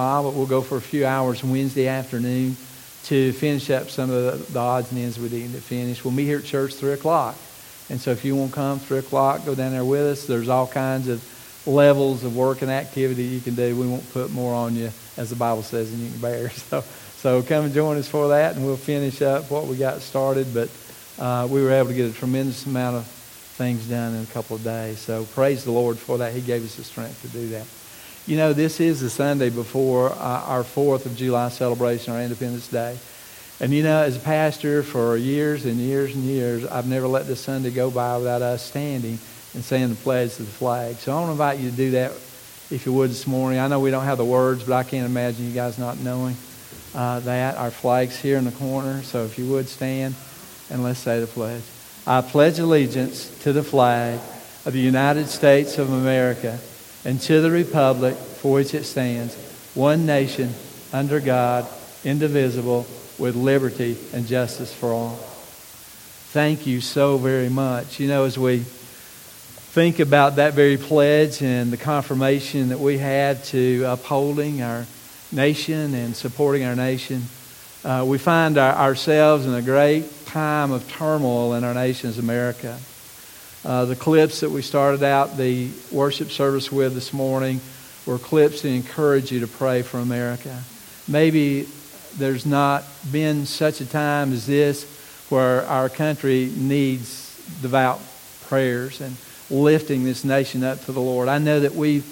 while, but we'll go for a few hours Wednesday afternoon to finish up some of the, the odds and ends we need to finish. We'll meet here at church 3 o'clock. And so if you want to come 3 o'clock, go down there with us. There's all kinds of levels of work and activity you can do. We won't put more on you, as the Bible says, than you can bear. So, so come and join us for that, and we'll finish up what we got started. But uh, we were able to get a tremendous amount of things done in a couple of days. So praise the Lord for that. He gave us the strength to do that. You know, this is the Sunday before uh, our 4th of July celebration, our Independence Day. And you know, as a pastor for years and years and years, I've never let this Sunday go by without us standing and saying the pledge to the flag. So I want to invite you to do that if you would this morning. I know we don't have the words, but I can't imagine you guys not knowing uh, that. Our flag's here in the corner, so if you would stand and let's say the pledge. I pledge allegiance to the flag of the United States of America and to the republic for which it stands, one nation, under God, indivisible, with liberty and justice for all. Thank you so very much. You know, as we think about that very pledge and the confirmation that we had to upholding our nation and supporting our nation, uh, we find our, ourselves in a great time of turmoil in our nation's America. Uh, the clips that we started out the worship service with this morning were clips to encourage you to pray for America. Maybe there's not been such a time as this where our country needs devout prayers and lifting this nation up to the Lord. I know that we've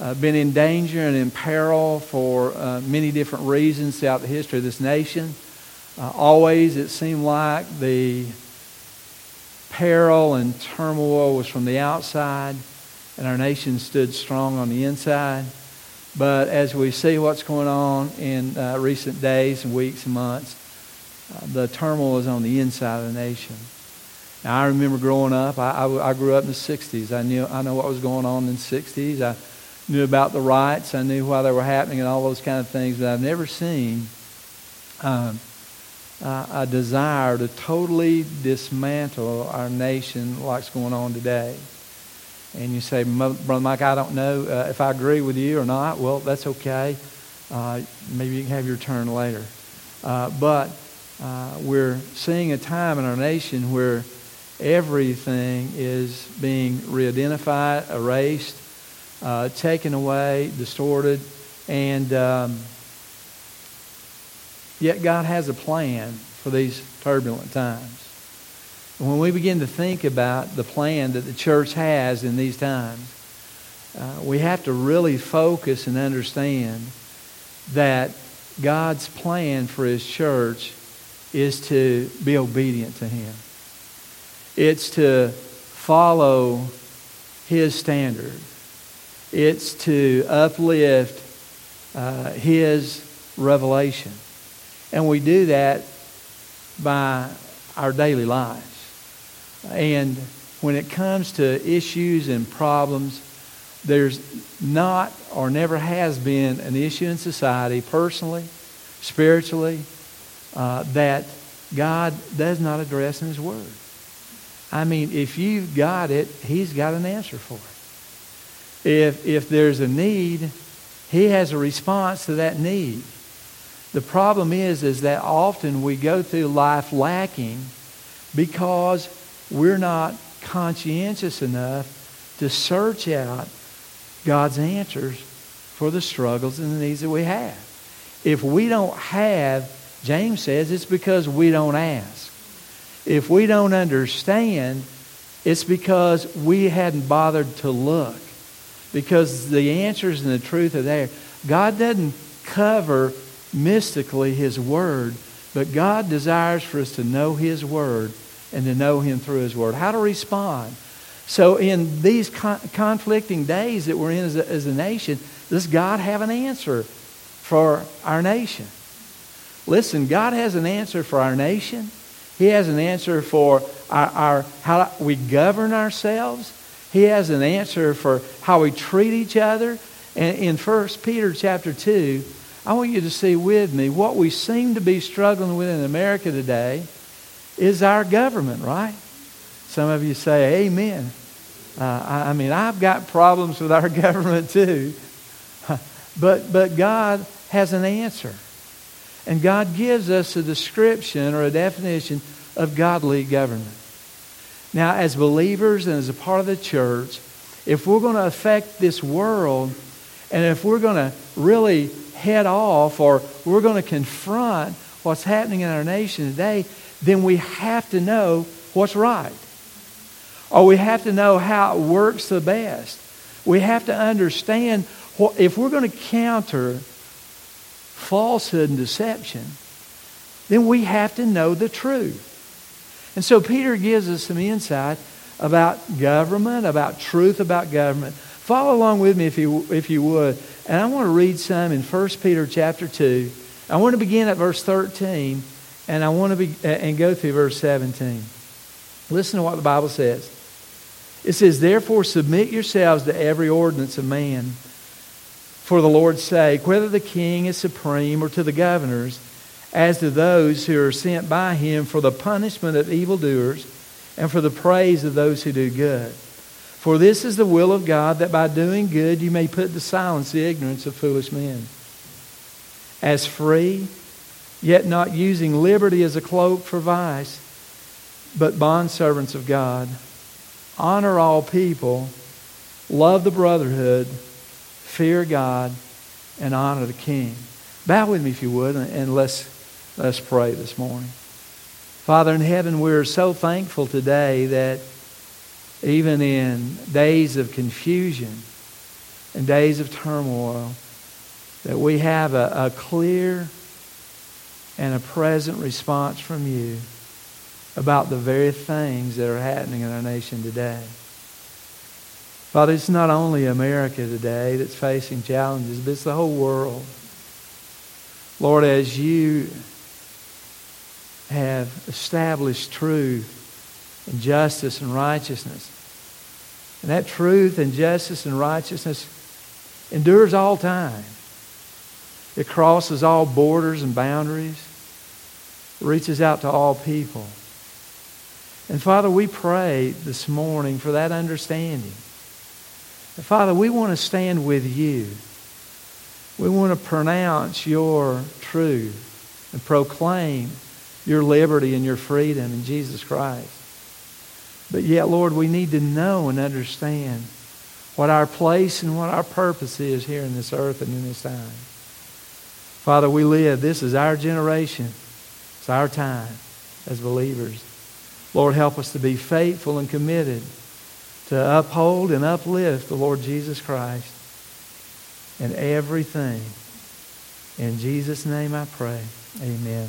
uh, been in danger and in peril for uh, many different reasons throughout the history of this nation. Uh, always, it seemed like the peril and turmoil was from the outside, and our nation stood strong on the inside. But as we see what's going on in uh, recent days and weeks and months, uh, the turmoil is on the inside of the nation. Now, I remember growing up, I, I, I, grew up in the 60s. I knew I know what was going on in the 60s. I knew about the riots. I knew why they were happening and all those kind of things. But I've never seen um, uh, a desire to totally dismantle our nation like's going on today. And you say, Brother Mike, I don't know uh, if I agree with you or not. Well, that's okay. Uh, maybe you can have your turn later. Uh, but uh, we're seeing a time in our nation where everything is being re-identified, erased, uh, taken away, distorted, and um, yet God has a plan for these turbulent times. And when we begin to think about the plan that the church has in these times, uh, we have to really focus and understand that God's plan for His church is to be obedient to Him. It's to follow His standard. It's to uplift uh, His revelation. And we do that by our daily lives. And when it comes to issues and problems, there's not or never has been an issue in society, personally, spiritually, uh, that God does not address in His Word. I mean, if you've got it, He's got an answer for it. If, if there's a need, He has a response to that need. The problem is, is that often we go through life lacking because we're not conscientious enough to search out God's answers for the struggles and the needs that we have. If we don't have, James says, it's because we don't ask. If we don't understand, it's because we hadn't bothered to look. Because the answers and the truth are there. God doesn't cover mystically His Word, but God desires for us to know His Word and to know Him through His Word. How to respond. So, in these con- conflicting days that we're in as a, as a nation, does God have an answer for our nation? Listen, God has an answer for our nation. He has an answer for our, our, how we govern ourselves. He has an answer for how we treat each other. And in 1 Peter chapter 2, I want you to see with me what we seem to be struggling with in America today is our government, right? Some of you say, Amen. Uh, I, I mean, I've got problems with our government too. But, but God has an answer. And God gives us a description or a definition of godly government. Now, as believers and as a part of the church, if we're going to affect this world and if we're going to really head off or we're going to confront what's happening in our nation today, then we have to know what's right. Or we have to know how it works the best. We have to understand what, if we're going to counter falsehood and deception, then we have to know the truth. And so Peter gives us some insight about government, about truth about government. Follow along with me if you, if you would. And I want to read some in 1 Peter chapter 2. I want to begin at verse 13 and I want to be, and go through verse 17. Listen to what the Bible says. It says, Therefore submit yourselves to every ordinance of man for the Lord's sake, whether the king is supreme or to the governors, as to those who are sent by him for the punishment of evildoers and for the praise of those who do good. For this is the will of God, that by doing good you may put to silence the ignorance of foolish men. As free, yet not using liberty as a cloak for vice, but bondservants of God. Honor all people, love the brotherhood, fear God, and honor the king. Bow with me if you would, and let's, let's pray this morning. Father in heaven, we're so thankful today that even in days of confusion and days of turmoil, that we have a, a clear and a present response from you about the very things that are happening in our nation today. Father, it's not only America today that's facing challenges, but it's the whole world. Lord, as you have established truth and justice and righteousness, and that truth and justice and righteousness endures all time. It crosses all borders and boundaries, reaches out to all people. And Father, we pray this morning for that understanding. And Father, we want to stand with you. We want to pronounce your truth and proclaim your liberty and your freedom in Jesus Christ. But yet, Lord, we need to know and understand what our place and what our purpose is here in this earth and in this time. Father, we live. This is our generation. It's our time as believers. Lord, help us to be faithful and committed to uphold and uplift the Lord Jesus Christ in everything. In Jesus' name I pray. Amen.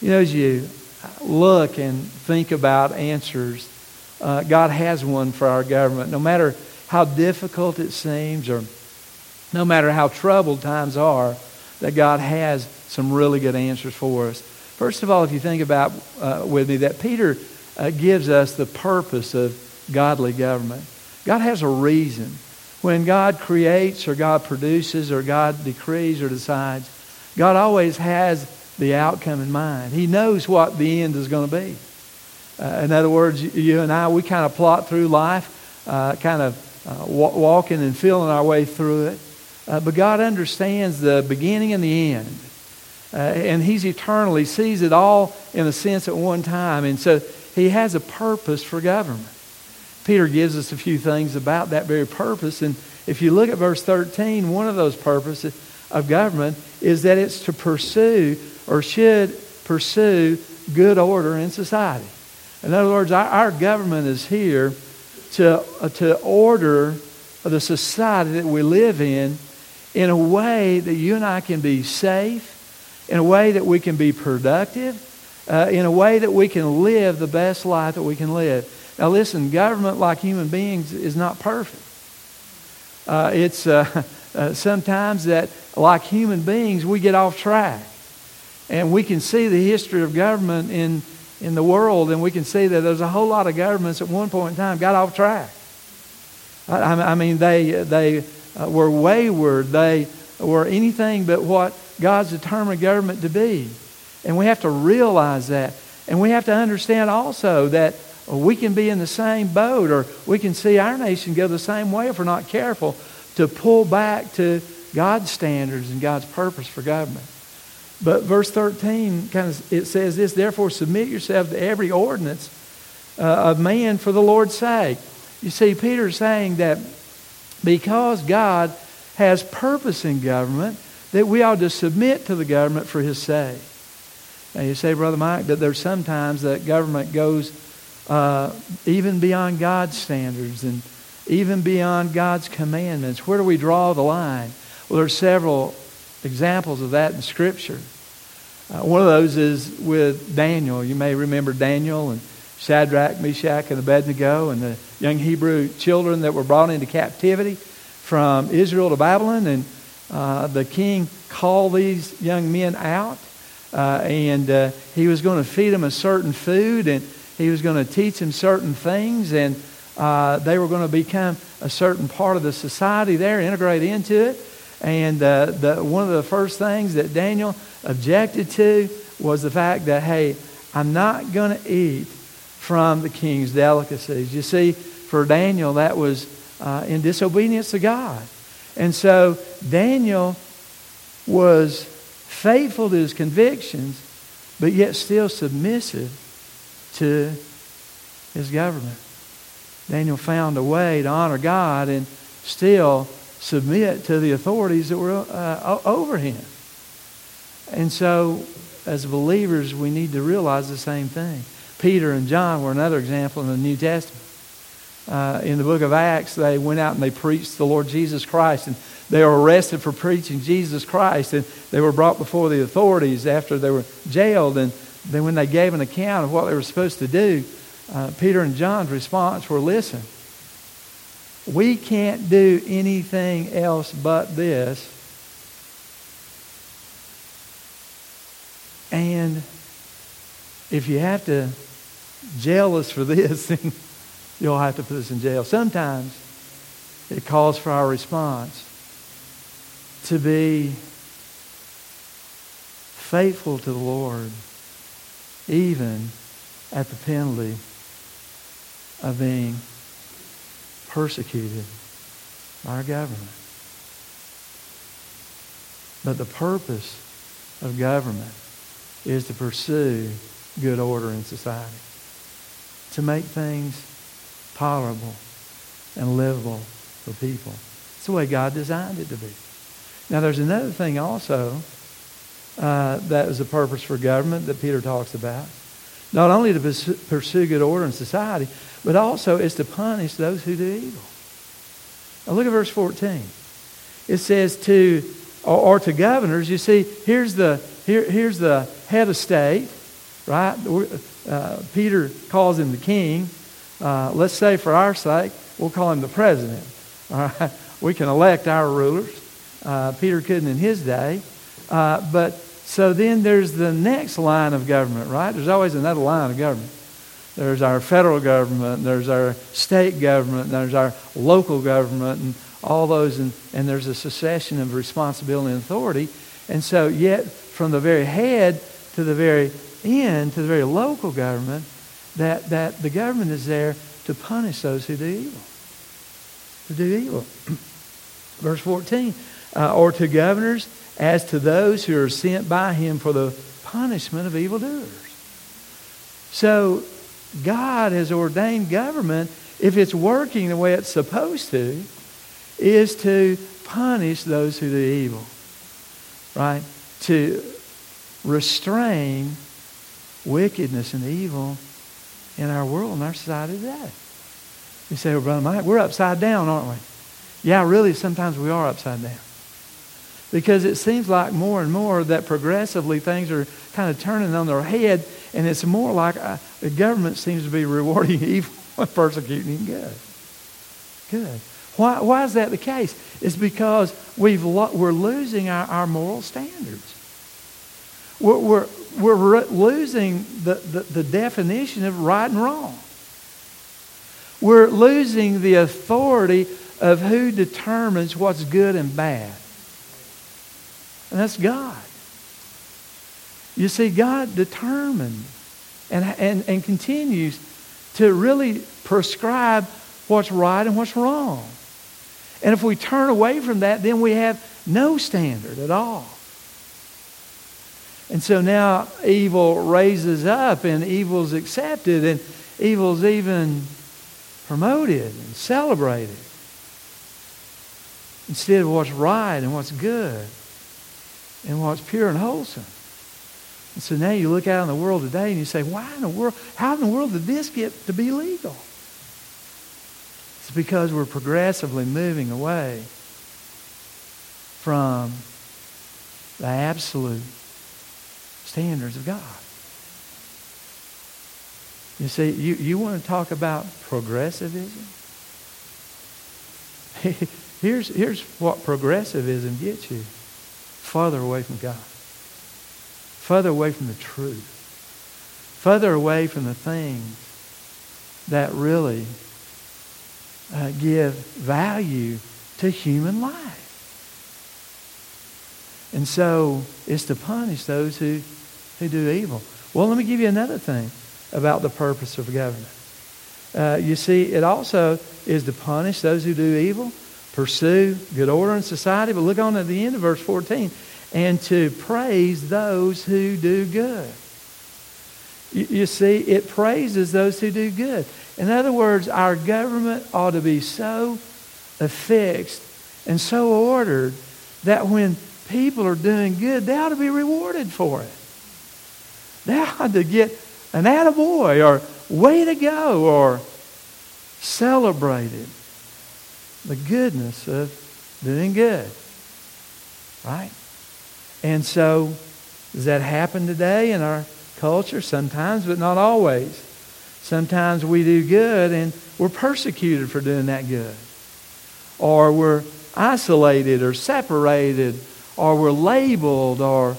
You know, as you look and think about answers, uh, God has one for our government. No matter how difficult it seems or no matter how troubled times are, that God has some really good answers for us. First of all, if you think about uh, with me that Peter uh, gives us the purpose of godly government. God has a reason. When God creates or God produces or God decrees or decides, God always has the outcome in mind. He knows what the end is going to be. Uh, in other words, you and I, we kind of plot through life, uh, kind of uh, walking and feeling our way through it. Uh, but God understands the beginning and the end. Uh, and he's eternal. He sees it all in a sense at one time. And so he has a purpose for government. Peter gives us a few things about that very purpose. And if you look at verse 13, one of those purposes of government is that it's to pursue or should pursue good order in society. In other words, our, our government is here to, uh, to order the society that we live in in a way that you and I can be safe in a way that we can be productive, uh, in a way that we can live the best life that we can live. Now, listen, government, like human beings, is not perfect. Uh, it's uh, uh, sometimes that, like human beings, we get off track. And we can see the history of government in, in the world, and we can see that there's a whole lot of governments at one point in time got off track. I, I mean, they, they uh, were wayward. They were anything but what God's determined government to be. And we have to realize that. And we have to understand also that we can be in the same boat or we can see our nation go the same way if we're not careful to pull back to, God's standards and God's purpose for government. But verse 13 kind of it says this, therefore submit yourself to every ordinance uh, of man for the Lord's sake. You see, Peter's saying that because God has purpose in government, that we ought to submit to the government for his sake. Now you say, Brother Mike, that there's sometimes that government goes uh, even beyond God's standards and even beyond God's commandments. Where do we draw the line? Well, there's several examples of that in Scripture. Uh, one of those is with Daniel. You may remember Daniel and Shadrach, Meshach, and Abednego, and the young Hebrew children that were brought into captivity from Israel to Babylon. And uh, the king called these young men out, uh, and uh, he was going to feed them a certain food, and he was going to teach them certain things, and uh, they were going to become a certain part of the society there, integrate into it. And uh, the, one of the first things that Daniel objected to was the fact that, hey, I'm not going to eat from the king's delicacies. You see, for Daniel, that was uh, in disobedience to God. And so Daniel was faithful to his convictions, but yet still submissive to his government. Daniel found a way to honor God and still submit to the authorities that were uh, over him. And so, as believers, we need to realize the same thing. Peter and John were another example in the New Testament. Uh, in the book of Acts, they went out and they preached the Lord Jesus Christ, and they were arrested for preaching Jesus Christ, and they were brought before the authorities after they were jailed. And then, when they gave an account of what they were supposed to do, uh, Peter and John's response were, "Listen, we can't do anything else but this. And if you have to jail us for this, then you'll have to put us in jail. Sometimes it calls for our response to be faithful to the Lord, even at the penalty of being persecuted by our government. But the purpose of government is to pursue good order in society, to make things tolerable and livable for people. It's the way God designed it to be. Now, there's another thing also uh, that is a purpose for government that Peter talks about. Not only to pursue good order in society, but also is to punish those who do evil. Now look at verse 14. It says to, or, or to governors, you see, here's the, here, here's the head of state, right? Uh, Peter calls him the king. Uh, let's say for our sake, we'll call him the president. All right? We can elect our rulers. Uh, Peter couldn't in his day. Uh, but so then there's the next line of government, right? There's always another line of government. There's our federal government, there's our state government, there's our local government, and all those, and, and there's a succession of responsibility and authority. And so, yet, from the very head to the very end, to the very local government, that, that the government is there to punish those who do evil. To do evil. Verse 14, uh, or to governors as to those who are sent by him for the punishment of evildoers. So God has ordained government, if it's working the way it's supposed to, is to punish those who do evil. Right? To restrain wickedness and evil in our world and our society today. You say, well, Brother Mike, we're upside down, aren't we? Yeah, really, sometimes we are upside down. Because it seems like more and more that progressively things are kind of turning on their head, and it's more like uh, the government seems to be rewarding evil and persecuting good. Good. Why, why is that the case? It's because we've lo- we're losing our, our moral standards. We're, we're, we're re- losing the, the, the definition of right and wrong. We're losing the authority of who determines what's good and bad. And that's God. You see, God determined and, and, and continues to really prescribe what's right and what's wrong. And if we turn away from that, then we have no standard at all. And so now evil raises up and evil's accepted and evil's even promoted and celebrated instead of what's right and what's good and what's pure and wholesome. And so now you look out in the world today and you say, why in the world, how in the world did this get to be legal? It's because we're progressively moving away from the absolute standards of God. You see, you, you want to talk about progressivism? here's, here's what progressivism gets you. farther away from God. Further away from the truth. Further away from the things that really uh, give value to human life. And so it's to punish those who who do evil. Well, let me give you another thing about the purpose of government. Uh, you see, it also is to punish those who do evil, pursue good order in society, but look on at the end of verse 14, and to praise those who do good. You, see, it praises those who do good. In other words, our government ought to be so affixed and so ordered that when people are doing good, they ought to be rewarded for it. They ought to get an attaboy or way to go or celebrated the goodness of doing good. Right? And so, does that happen today in our culture? Sometimes, but not always. Sometimes we do good and we're persecuted for doing that good. Or we're isolated or separated or we're labeled or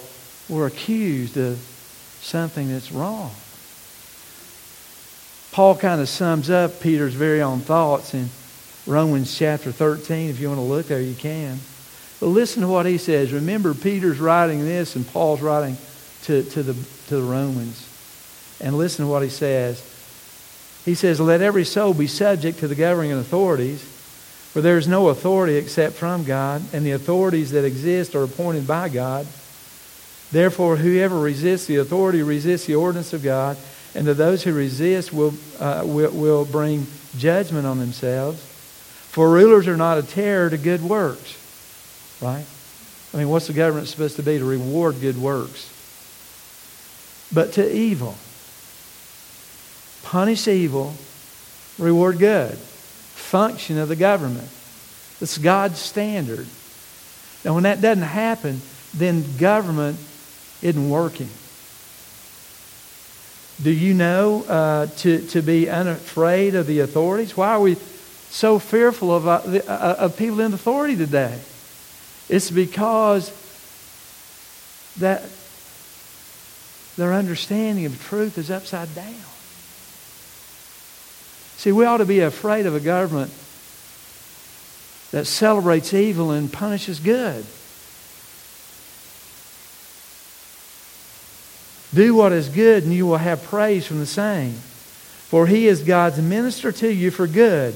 we're accused of something that's wrong. Paul kind of sums up Peter's very own thoughts in Romans chapter 13. If you want to look there, you can. But listen to what he says. Remember, Peter's writing this and Paul's writing to, to, the, to the Romans. And listen to what he says. He says, Let every soul be subject to the governing authorities, for there is no authority except from God, and the authorities that exist are appointed by God. Therefore, whoever resists the authority resists the ordinance of God, and to those who resist will, uh, will, will bring judgment on themselves. For rulers are not a terror to good works. Right? I mean, what's the government supposed to be? To reward good works. But to evil. Punish evil, reward good. Function of the government. It's God's standard. Now, when that doesn't happen, then government isn't working. Do you know uh, to, to be unafraid of the authorities? Why are we so fearful of, uh, the, uh, of people in authority today? It's because that their understanding of truth is upside down. See, we ought to be afraid of a government that celebrates evil and punishes good. Do what is good, and you will have praise from the same. For he is God's minister to you for good.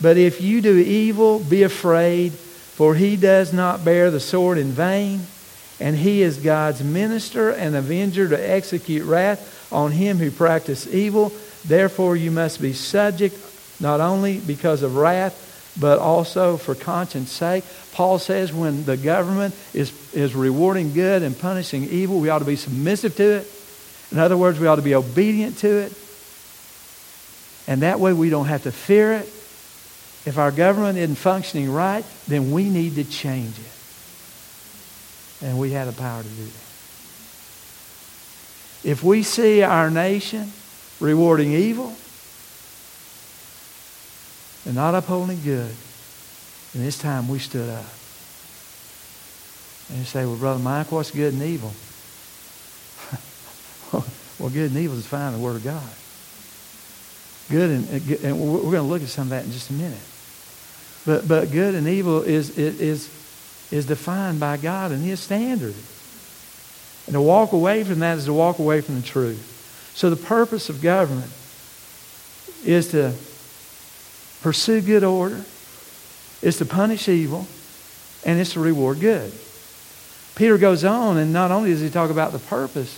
But if you do evil, be afraid, for he does not bear the sword in vain, and he is God's minister and avenger to execute wrath on him who practices evil. Therefore, you must be subject, not only because of wrath, but also for conscience sake. Paul says when the government is, is rewarding good and punishing evil, we ought to be submissive to it. In other words, we ought to be obedient to it. And that way we don't have to fear it. If our government isn't functioning right, then we need to change it. And we have the power to do that. If we see our nation rewarding evil, and not upholding good. And this time we stood up. And you say, well, Brother Mike, what's good and evil? well, good and evil is found in the Word of God. Good and, and we're going to look at some of that in just a minute. But, but good and evil is, is, is defined by God and His standard. And to walk away from that is to walk away from the truth. So the purpose of government is to pursue good order, is to punish evil, and it's to reward good. Peter goes on, and not only does he talk about the purpose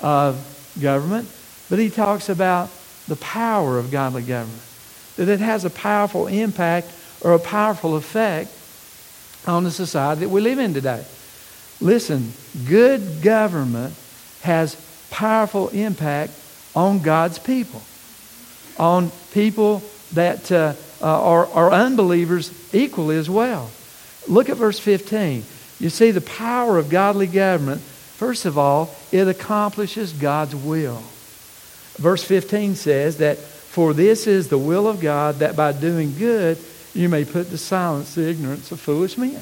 of government, but he talks about the power of godly government. That it has a powerful impact or a powerful effect on the society that we live in today. Listen, good government has powerful impact on God's people, on people that uh, are, are unbelievers equally as well. Look at verse 15. You see the power of godly government. First of all, it accomplishes God's will. Verse 15 says that, For this is the will of God, that by doing good you may put to silence the ignorance of foolish men.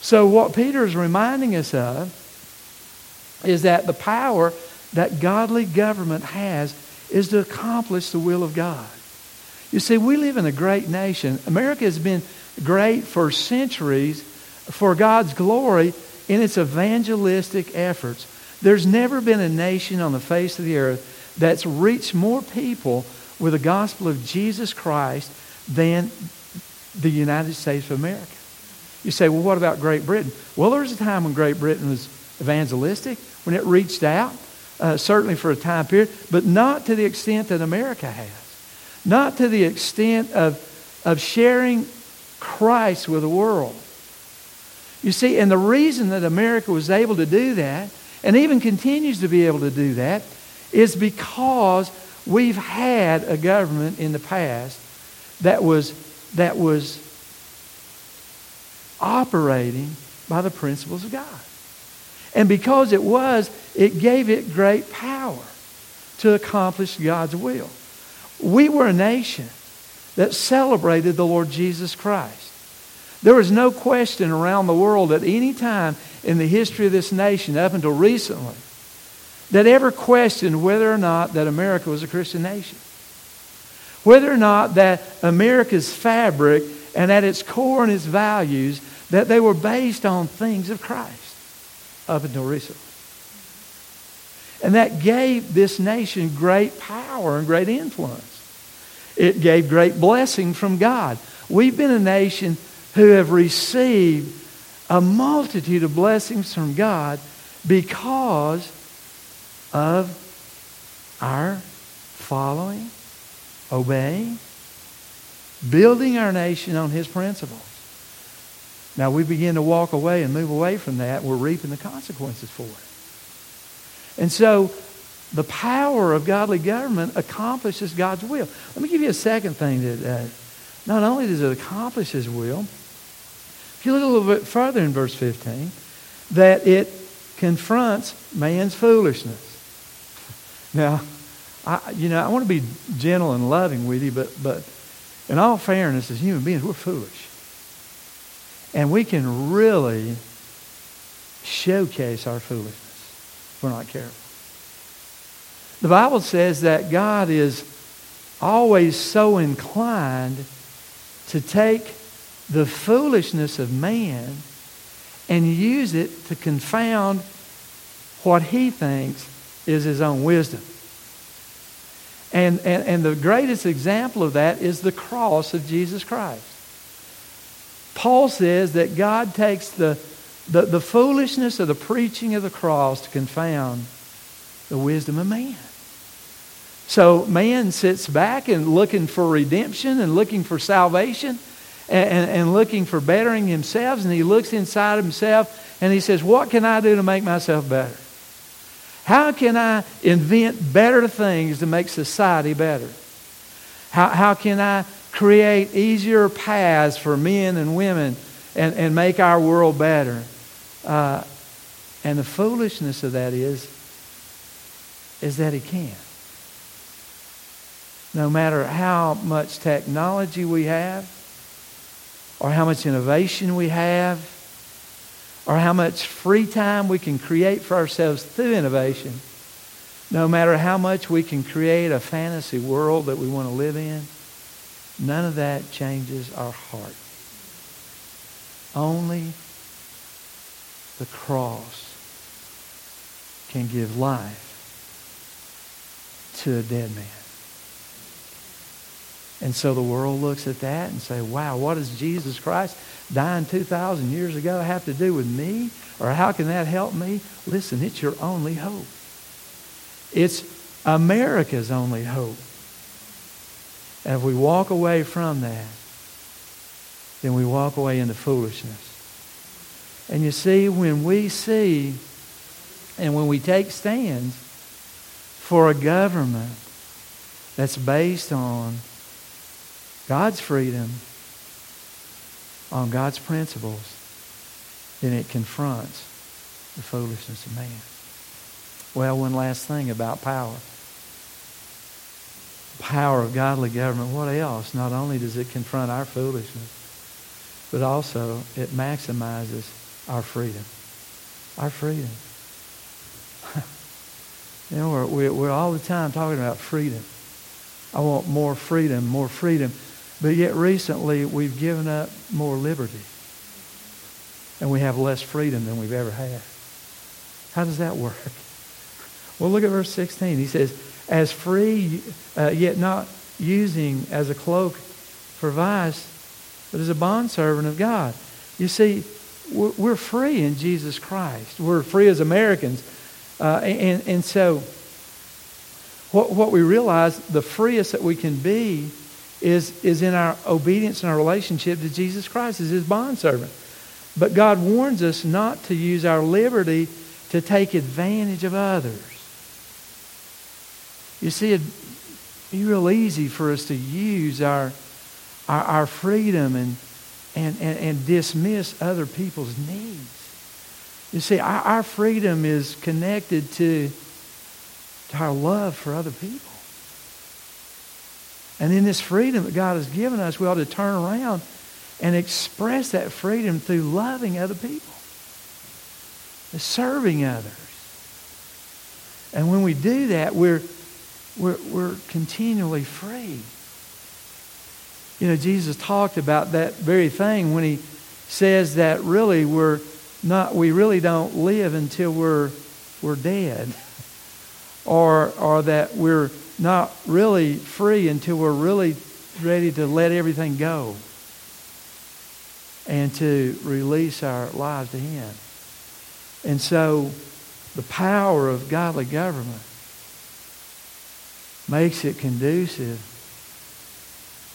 So, what Peter is reminding us of is that the power that godly government has is to accomplish the will of God. You see, we live in a great nation. America has been great for centuries for God's glory in its evangelistic efforts. There's never been a nation on the face of the earth that's reached more people with the gospel of Jesus Christ than the United States of America. You say, well, what about Great Britain? Well, there was a time when Great Britain was evangelistic, when it reached out, uh, certainly for a time period, but not to the extent that America has. Not to the extent of, of sharing Christ with the world. You see, and the reason that America was able to do that, and even continues to be able to do that, is because we've had a government in the past that was, that was operating by the principles of God. And because it was, it gave it great power to accomplish God's will. We were a nation that celebrated the Lord Jesus Christ. There was no question around the world at any time in the history of this nation, up until recently, that ever questioned whether or not that America was a Christian nation. Whether or not that America's fabric and at its core and its values, that they were based on things of Christ up until recently. And that gave this nation great power and great influence. It gave great blessing from God. We've been a nation who have received a multitude of blessings from God because of our following, obeying, building our nation on His principles. Now we begin to walk away and move away from that. We're reaping the consequences for it. And so the power of godly government accomplishes God's will. Let me give you a second thing that uh, not only does it accomplish His will, if you look a little bit further in verse 15, that it confronts man's foolishness. Now, I, you know, I want to be gentle and loving with you, but, but in all fairness, as human beings, we're foolish. And we can really showcase our foolishness if we're not careful. The Bible says that God is always so inclined to take the foolishness of man and use it to confound what he thinks is his own wisdom. And, and, and the greatest example of that is the cross of Jesus Christ. Paul says that God takes the, the, the foolishness of the preaching of the cross to confound the wisdom of man. So man sits back and looking for redemption and looking for salvation and, and, and, looking for bettering himself. And he looks inside himself and he says, What can I do to make myself better? How can I invent better things to make society better? How, how can I create easier paths for men and women and, and make our world better? Uh, and the foolishness of that is, is that he can't no matter how much technology we have, or how much innovation we have, or how much free time we can create for ourselves through innovation, no matter how much we can create a fantasy world that we want to live in, none of that changes our heart. Only the cross can give life to a dead man. And so the world looks at that and say, wow, what does Jesus Christ dying 2,000 years ago have to do with me? Or how can that help me? Listen, it's your only hope. It's America's only hope. And if we walk away from that, then we walk away into foolishness. And you see, when we see and when we take stands for a government that's based on God's freedom, on God's principles, then it confronts the foolishness of man. Well, one last thing about power. Power of godly government. What else? Not only does it confront our foolishness, but also it maximizes our freedom. Our freedom. you know, we're, we're, all the time talking about freedom. I want more freedom, more freedom. But yet recently we've given up more liberty. And we have less freedom than we've ever had. How does that work? Well, look at verse 16. He says, as free, uh, yet not using as a cloak for vice, but as a bondservant of God. You see, we're free in Jesus Christ. We're free as Americans. Uh, and, and so, what, what we realize, the freest that we can be is, is in our obedience and our relationship to Jesus Christ as his bondservant. But God warns us not to use our liberty to take advantage of others. You see, it'd be real easy for us to use our, our, our freedom and, and, and, and, dismiss other people's needs. You see, our, our freedom is connected to, to our love for other people. And in this freedom that God has given us, we ought to turn around and express that freedom through loving other people, serving others. And when we do that, we're, we're, we're continually free. You know, Jesus talked about that very thing when he says that really we're not, we really don't live until we're, we're dead. Or, or that we're not really free until we're really ready to let everything go and to release our lives to Him. And so the power of godly government makes it conducive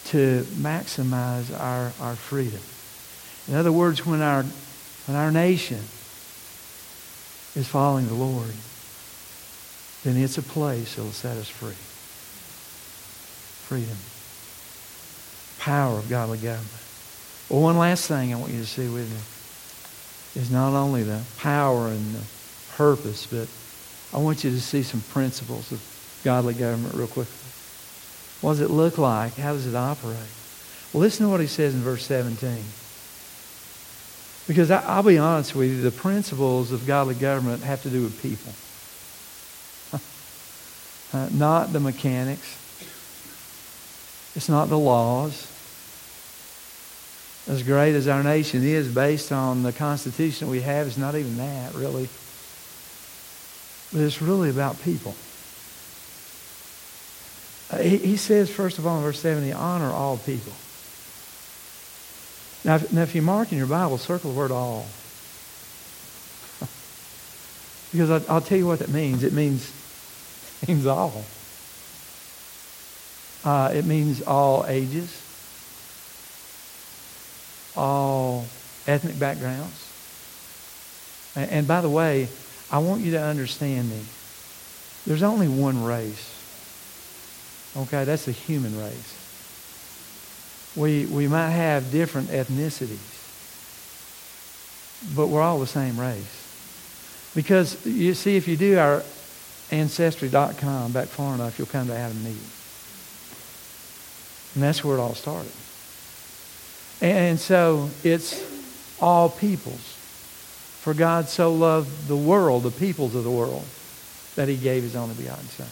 to maximize our, our freedom. In other words, when our, when our nation is following the Lord, then it's a place that will set us free. Freedom. Power of godly government. Well, one last thing I want you to see with me is not only the power and the purpose, but I want you to see some principles of godly government real quickly. What does it look like? How does it operate? Well, listen to what he says in verse 17. Because I, will be honest with you, the principles of godly government have to do with people. uh, not the mechanics. It's not the laws. As great as our nation is based on the Constitution we have, it's not even that, really. But it's really about people. Uh, he, he, says, first of all, in verse 70, honor all people. Now if, now, if you mark in your Bible, circle the word all. because I, will tell you what that means. It means, it means all. Uh, it means all ages, all ethnic backgrounds. And, and by the way, I want you to understand me. There's only one race. Okay, that's the human race. We, we might have different ethnicities, but we're all the same race. Because you see, if you do our ancestry.com back far enough, you'll come to Adam and Eve. And that's where it all started. And so it's all peoples. For God so loved the world, the peoples of the world, that he gave his only begotten Son.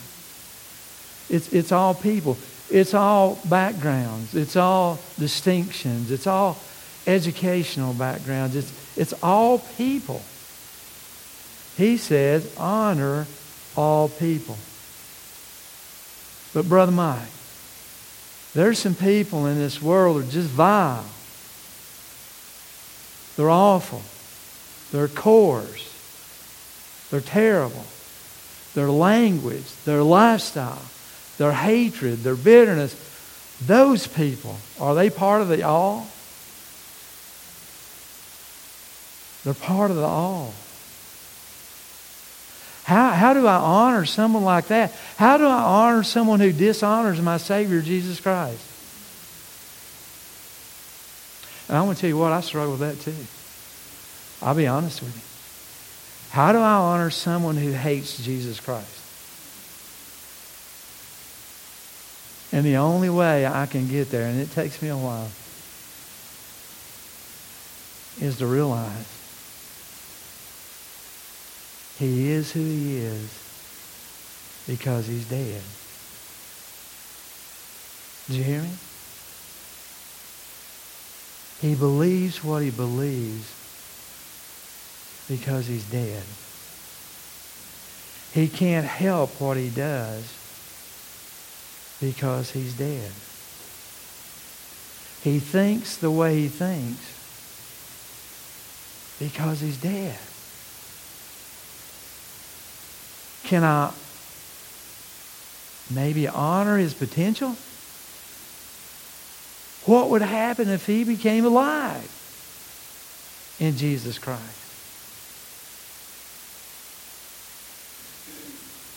It's, it's all people. It's all backgrounds. It's all distinctions. It's all educational backgrounds. It's, it's all people. He says, honor all people. But Brother Mike, There's some people in this world that are just vile. They're awful. They're coarse. They're terrible. Their language, their lifestyle, their hatred, their bitterness, those people, are they part of the all? They're part of the all. How, how do I honor someone like that? How do I honor someone who dishonors my Savior, Jesus Christ? And I want to tell you what, I struggle with that too. I'll be honest with you. How do I honor someone who hates Jesus Christ? And the only way I can get there, and it takes me a while, is to realize he is who he is because he's dead. Did you hear me? He believes what he believes because he's dead. He can't help what he does because he's dead. He thinks the way he thinks because he's dead. Can I maybe honor his potential? What would happen if he became alive in Jesus Christ?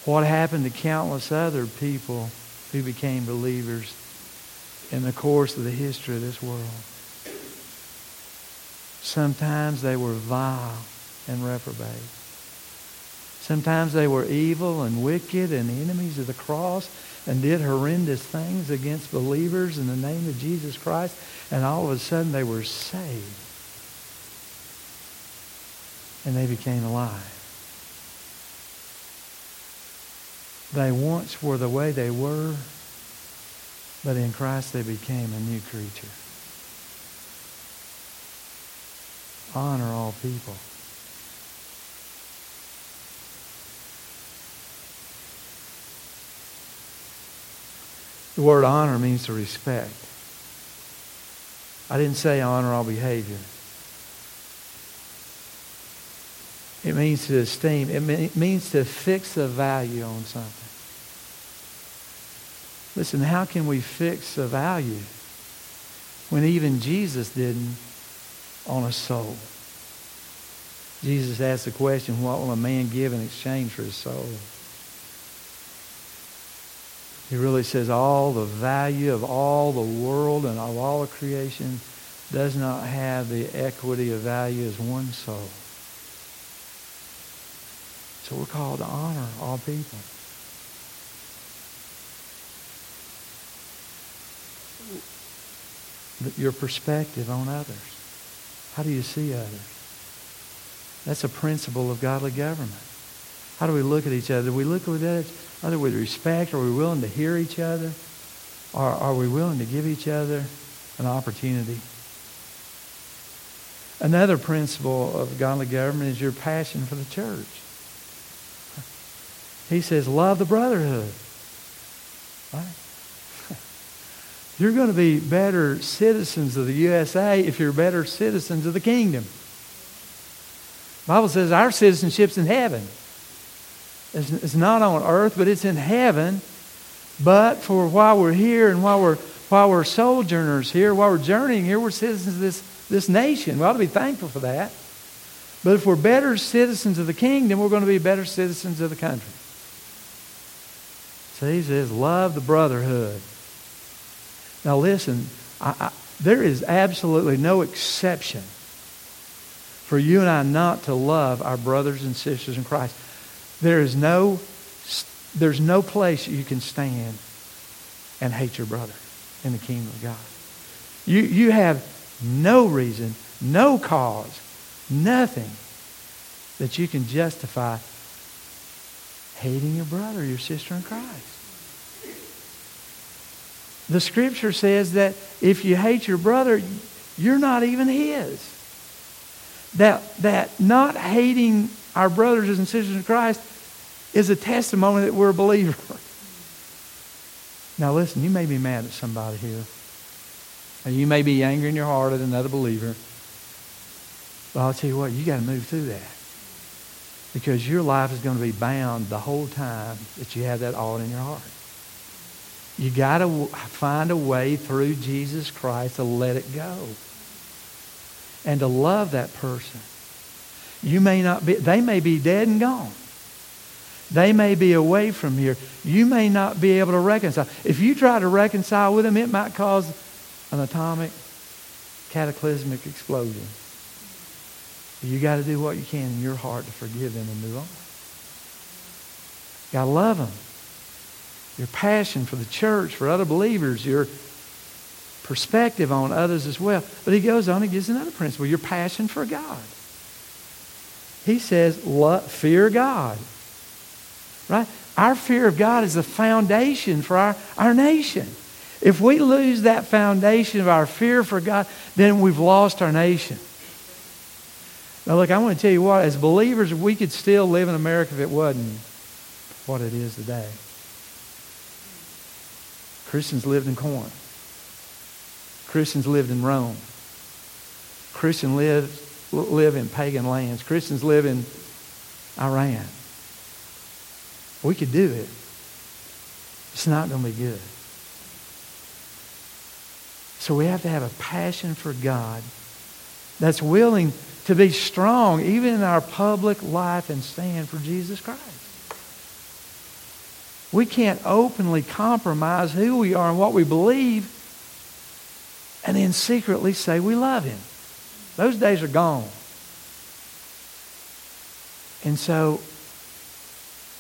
What happened to countless other people who became believers in the course of the history of this world? Sometimes they were vile and reprobate. Sometimes they were evil and wicked and enemies of the cross and did horrendous things against believers in the name of Jesus Christ. And all of a sudden they were saved. And they became alive. They once were the way they were, but in Christ they became a new creature. Honor all people. The word honor means to respect. I didn't say honor all behavior. It means to esteem. It means to fix a value on something. Listen, how can we fix a value when even Jesus didn't on a soul? Jesus asked the question, what will a man give in exchange for his soul? He really says all the value of all the world and of all of creation does not have the equity of value as one soul. So we're called to honor all people. Your perspective on others. How do you see others? That's a principle of godly government. How do we look at each other? Do we look at each other with respect? Are we willing to hear each other? Or are we willing to give each other an opportunity? Another principle of godly government is your passion for the church. He says, love the brotherhood. Right? You're going to be better citizens of the USA if you're better citizens of the kingdom. The Bible says our citizenship's in heaven. It's, not on earth, but it's in heaven. But for while we're here and while we're while we're sojourners here, while we're journeying here, we're citizens of this, this nation. We ought to be thankful for that. But if we're better citizens of the kingdom, we're going to be better citizens of the country. So he says, love the brotherhood. Now listen, I, I, there is absolutely no exception for you and I not to love our brothers and sisters in Christ. There is no, there's no place you can stand and hate your brother in the kingdom of God. You, you have no reason, no cause, nothing that you can justify hating your brother, your sister in Christ. The scripture says that if you hate your brother, you're not even his. That, that not hating our brothers and sisters in Christ is a testimony that we're a believer. Now, listen, you may be mad at somebody here. And you may be angry in your heart at another believer. But I'll tell you what, you got to move through that. Because your life is going to be bound the whole time that you have that all in your heart. You got to find a way through Jesus Christ to let it go. And to love that person. You may not be, they may be dead and gone. They may be away from here. You may not be able to reconcile. If you try to reconcile with them, it might cause an atomic, cataclysmic explosion. You got to do what you can in your heart to forgive them and move on. Got to love them. Your passion for the church, for other believers, your perspective on others as well. But he goes on and gives another principle your passion for God. He says, fear God. Right? Our fear of God is the foundation for our, our nation. If we lose that foundation of our fear for God, then we've lost our nation. Now, look, I want to tell you what, as believers, we could still live in America if it wasn't what it is today. Christians lived in Corinth. Christians lived in Rome. Christians live, live in pagan lands. Christians live in Iran. We could do it. It's not going to be good. So we have to have a passion for God that's willing to be strong even in our public life and stand for Jesus Christ. We can't openly compromise who we are and what we believe and then secretly say we love him. Those days are gone. And so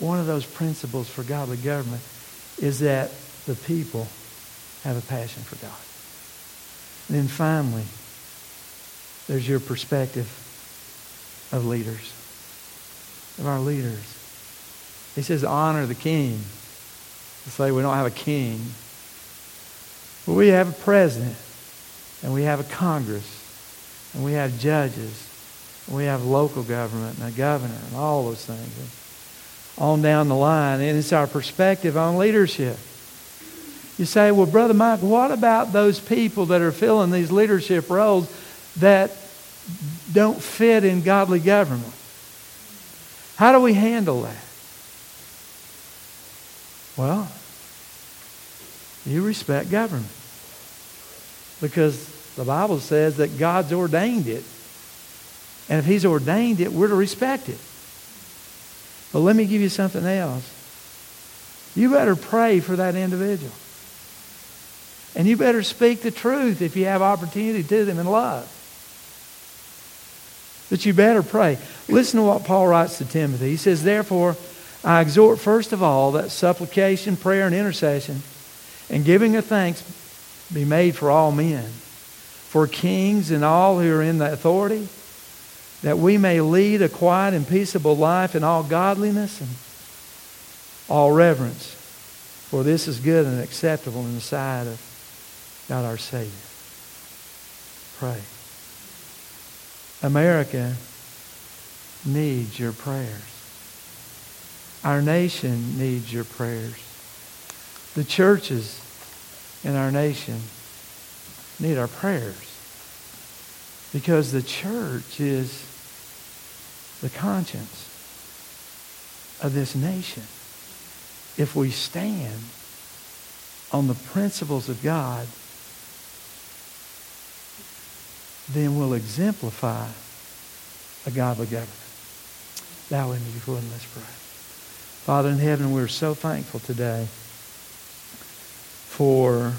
one of those principles for godly government is that the people have a passion for God. And then finally, there's your perspective of leaders, of our leaders. He says, honor the king. To say we don't have a king. But we have a president, and we have a Congress, and we have judges, and we have local government, and a governor, and all those things on down the line. And it's our perspective on leadership. You say, well, Brother Mike, what about those people that are filling these leadership roles that don't fit in godly government? How do we handle that? Well, you respect government because the Bible says that God's ordained it. And if He's ordained it, we're to respect it. But let me give you something else. You better pray for that individual. And you better speak the truth if you have opportunity to them in love. But you better pray. Listen to what Paul writes to Timothy. He says, Therefore, I exhort first of all that supplication, prayer, and intercession, and giving of thanks be made for all men, for kings and all who are in the authority that we may lead a quiet and peaceable life in all godliness and all reverence. For this is good and acceptable in the sight of God our Savior. Pray. America needs your prayers. Our nation needs your prayers. The churches in our nation need our prayers. Because the church is the conscience of this nation if we stand on the principles of God, then we'll exemplify a godly government. Thou in before and let's pray. Father in heaven, we're so thankful today for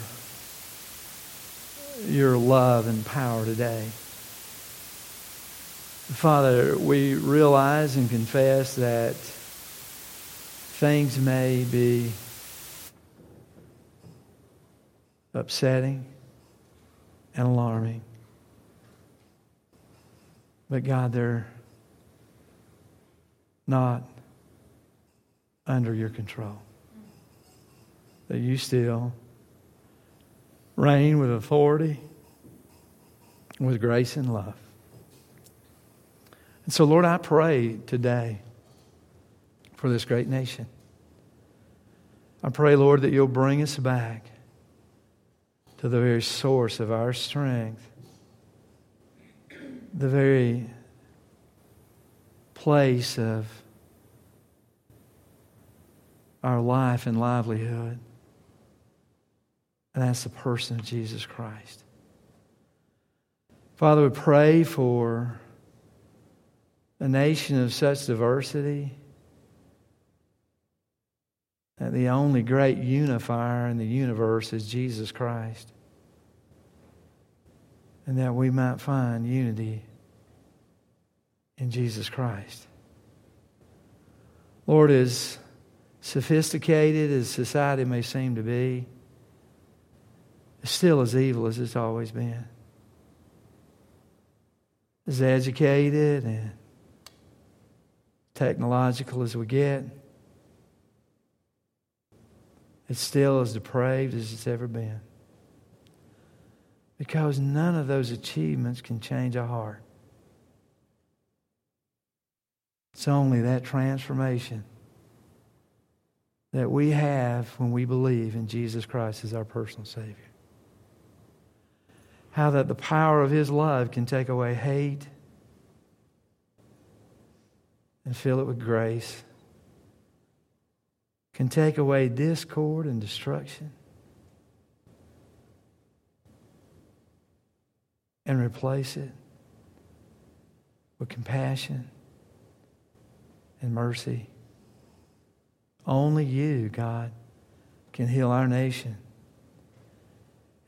your love and power today. Father, we realize and confess that things may be upsetting and alarming. But God, they're not under your control. That you still reign with authority, with grace and love. And so, Lord, I pray today for this great nation. I pray, Lord, that you'll bring us back to the very source of our strength, the very place of our life and livelihood. And that's the person of Jesus Christ. Father, we pray for a nation of such diversity that the only great unifier in the universe is Jesus Christ. And that we might find unity in Jesus Christ. Lord, as sophisticated as society may seem to be, it's still as evil as it's always been. As educated and technological as we get, it's still as depraved as it's ever been. Because none of those achievements can change our heart. It's only that transformation that we have when we believe in Jesus Christ as our personal Savior. How that the power of His love can take away hate and fill it with grace can take away discord and destruction and replace it with compassion and mercy. Only you, God, can heal our nation.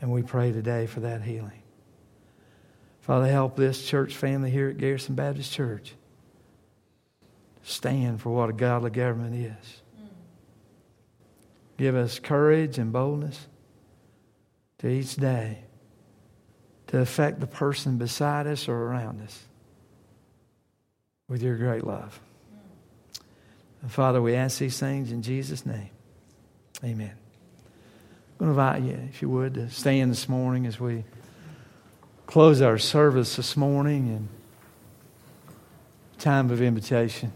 And we pray today for that healing. Father, help this church family here at Garrison Baptist Church stand for what a godly government is. Give us courage and boldness to each day to affect the person beside us or around us with your great love. And Father, we ask these things in Jesus' name. Amen. I'm going to invite you, if you would, to stand this morning as we close our service this morning and time of invitation.